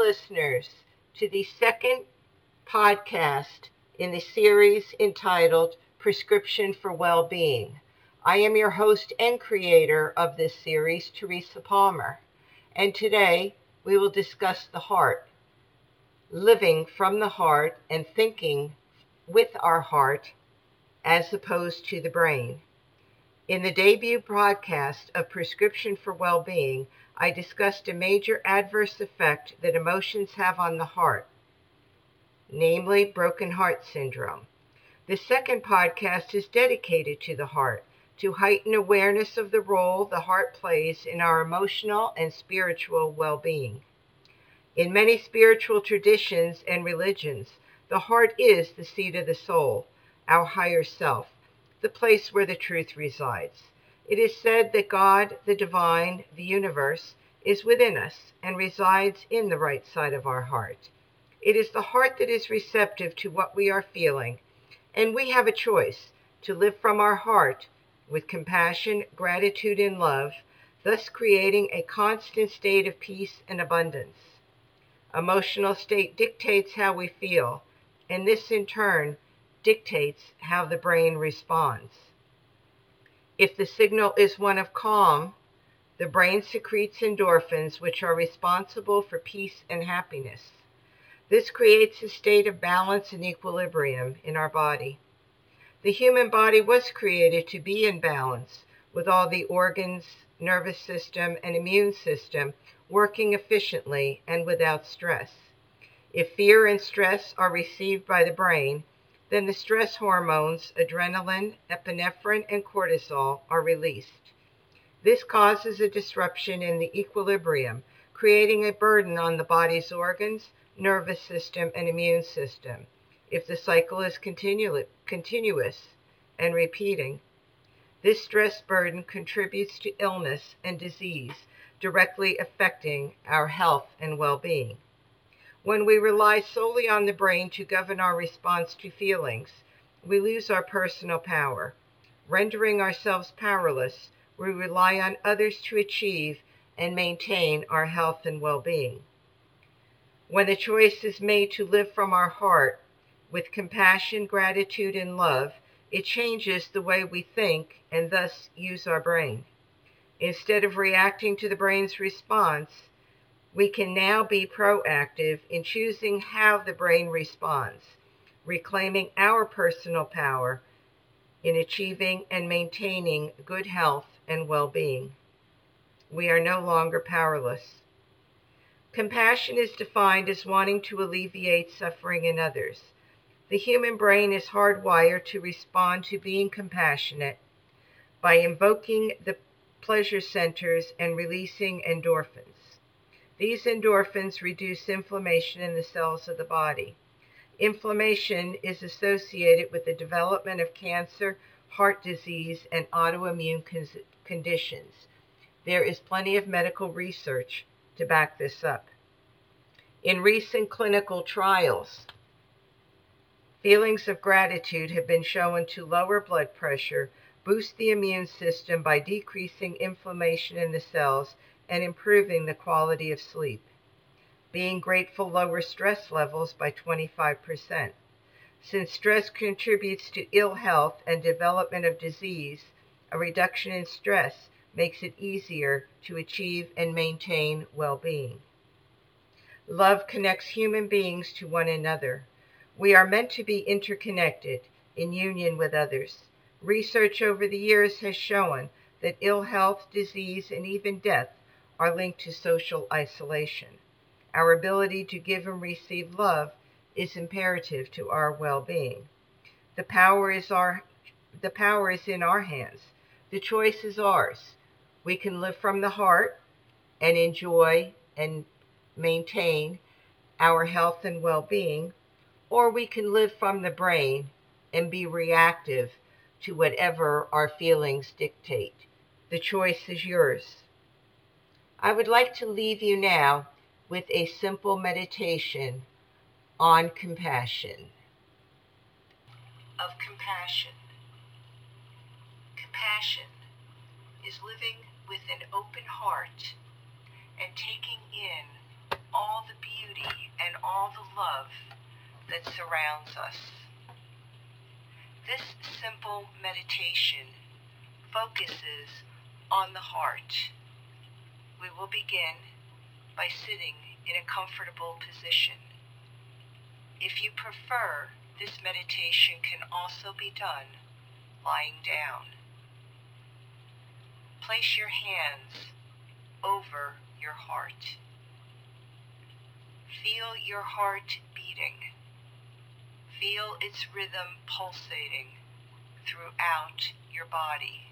listeners to the second podcast in the series entitled Prescription for Well-Being. I am your host and creator of this series, Teresa Palmer, and today we will discuss the heart, living from the heart and thinking with our heart as opposed to the brain. In the debut broadcast of Prescription for Well-Being, I discussed a major adverse effect that emotions have on the heart, namely broken heart syndrome. The second podcast is dedicated to the heart, to heighten awareness of the role the heart plays in our emotional and spiritual well-being. In many spiritual traditions and religions, the heart is the seat of the soul, our higher self the place where the truth resides. It is said that God, the divine, the universe, is within us and resides in the right side of our heart. It is the heart that is receptive to what we are feeling, and we have a choice to live from our heart with compassion, gratitude, and love, thus creating a constant state of peace and abundance. Emotional state dictates how we feel, and this in turn dictates how the brain responds. If the signal is one of calm, the brain secretes endorphins, which are responsible for peace and happiness. This creates a state of balance and equilibrium in our body. The human body was created to be in balance, with all the organs, nervous system, and immune system working efficiently and without stress. If fear and stress are received by the brain, then the stress hormones, adrenaline, epinephrine, and cortisol, are released. This causes a disruption in the equilibrium, creating a burden on the body's organs, nervous system, and immune system. If the cycle is continu- continuous and repeating, this stress burden contributes to illness and disease, directly affecting our health and well-being. When we rely solely on the brain to govern our response to feelings, we lose our personal power. Rendering ourselves powerless, we rely on others to achieve and maintain our health and well-being. When the choice is made to live from our heart with compassion, gratitude, and love, it changes the way we think and thus use our brain. Instead of reacting to the brain's response, we can now be proactive in choosing how the brain responds, reclaiming our personal power in achieving and maintaining good health and well-being. We are no longer powerless. Compassion is defined as wanting to alleviate suffering in others. The human brain is hardwired to respond to being compassionate by invoking the pleasure centers and releasing endorphins. These endorphins reduce inflammation in the cells of the body. Inflammation is associated with the development of cancer, heart disease, and autoimmune conditions. There is plenty of medical research to back this up. In recent clinical trials, feelings of gratitude have been shown to lower blood pressure, boost the immune system by decreasing inflammation in the cells, and improving the quality of sleep. Being grateful lowers stress levels by 25%. Since stress contributes to ill health and development of disease, a reduction in stress makes it easier to achieve and maintain well-being. Love connects human beings to one another. We are meant to be interconnected in union with others. Research over the years has shown that ill health, disease, and even death are linked to social isolation. Our ability to give and receive love is imperative to our well-being. The power is our the power is in our hands. The choice is ours. We can live from the heart and enjoy and maintain our health and well-being, or we can live from the brain and be reactive to whatever our feelings dictate. The choice is yours. I would like to leave you now with a simple meditation on compassion. Of compassion. Compassion is living with an open heart and taking in all the beauty and all the love that surrounds us. This simple meditation focuses on the heart. We will begin by sitting in a comfortable position. If you prefer, this meditation can also be done lying down. Place your hands over your heart. Feel your heart beating. Feel its rhythm pulsating throughout your body.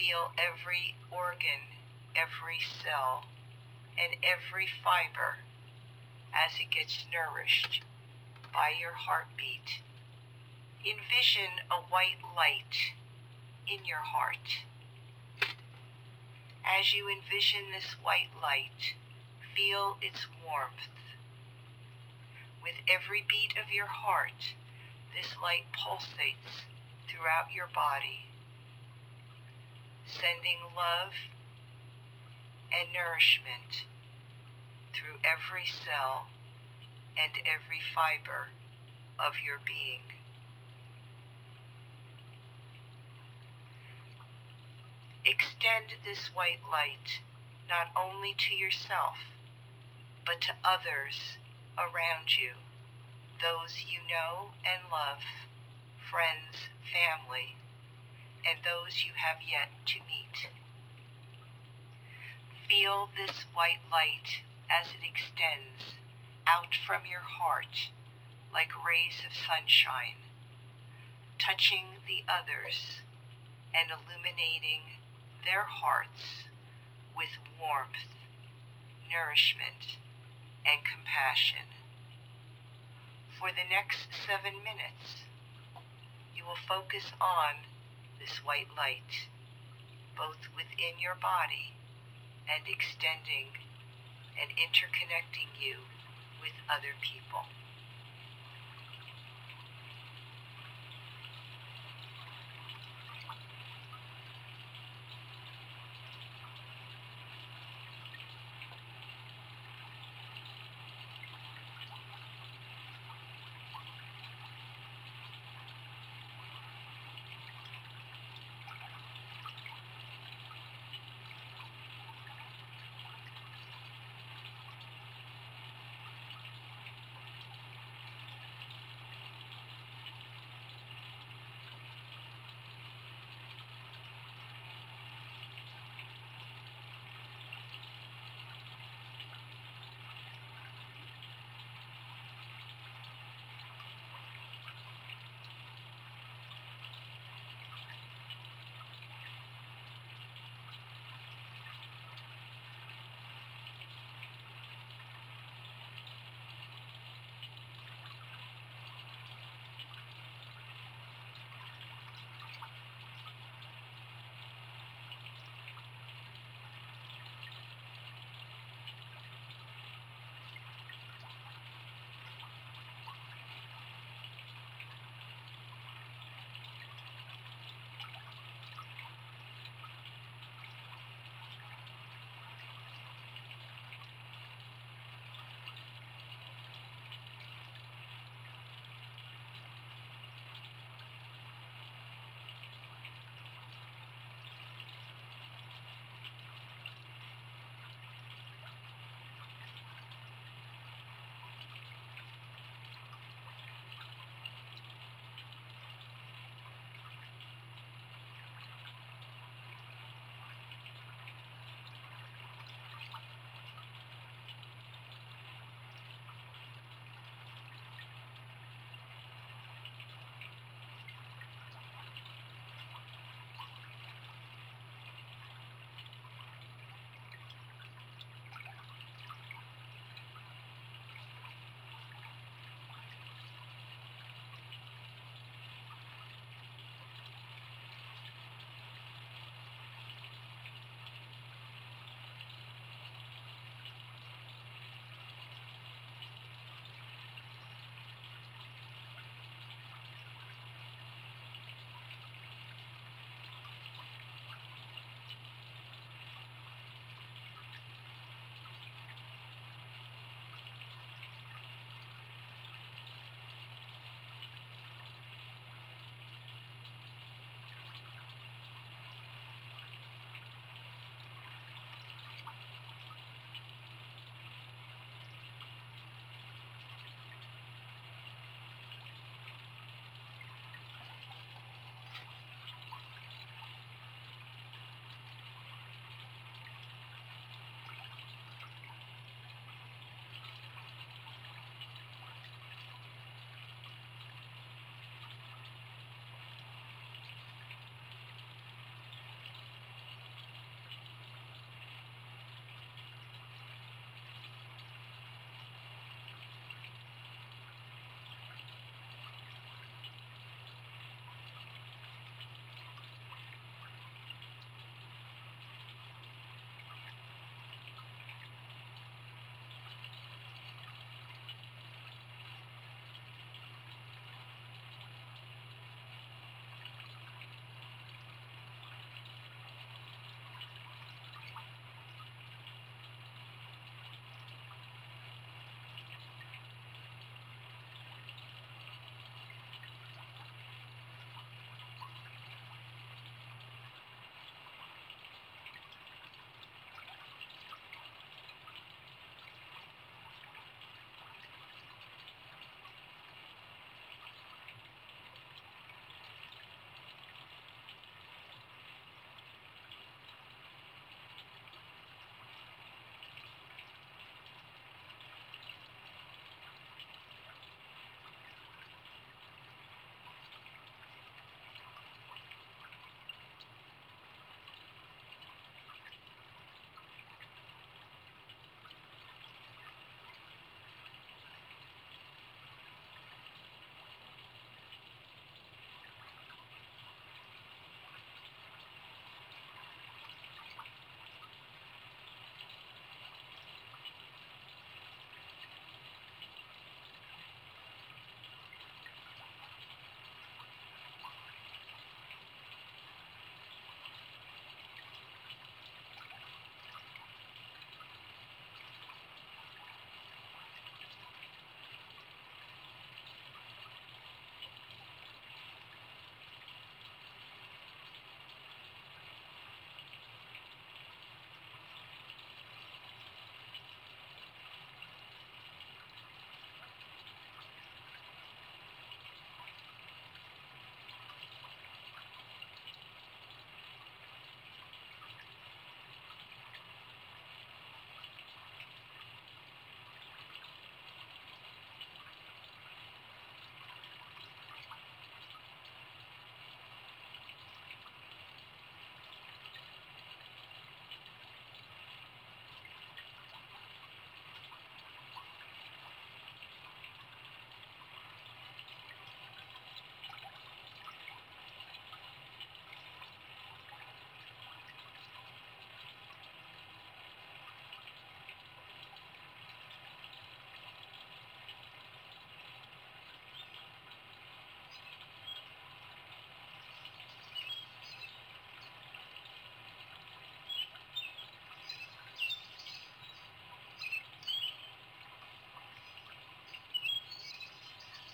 Feel every organ, every cell, and every fiber as it gets nourished by your heartbeat. Envision a white light in your heart. As you envision this white light, feel its warmth. With every beat of your heart, this light pulsates throughout your body, sending love and nourishment through every cell and every fiber of your being. Extend this white light not only to yourself, but to others around you, those you know and love, friends, family, and those you have yet to meet. Feel this white light as it extends out from your heart like rays of sunshine, touching the others and illuminating their hearts with warmth, nourishment, and compassion. For the next seven minutes, you will focus on this white light, both within your body and extending and interconnecting you with other people.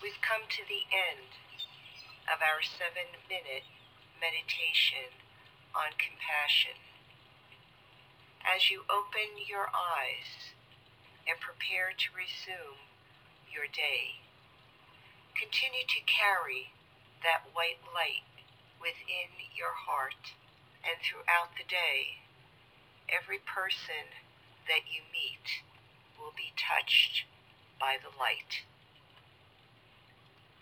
We've come to the end of our seven minute meditation on compassion. As you open your eyes and prepare to resume your day, continue to carry that white light within your heart and throughout the day. Every person that you meet will be touched by the light.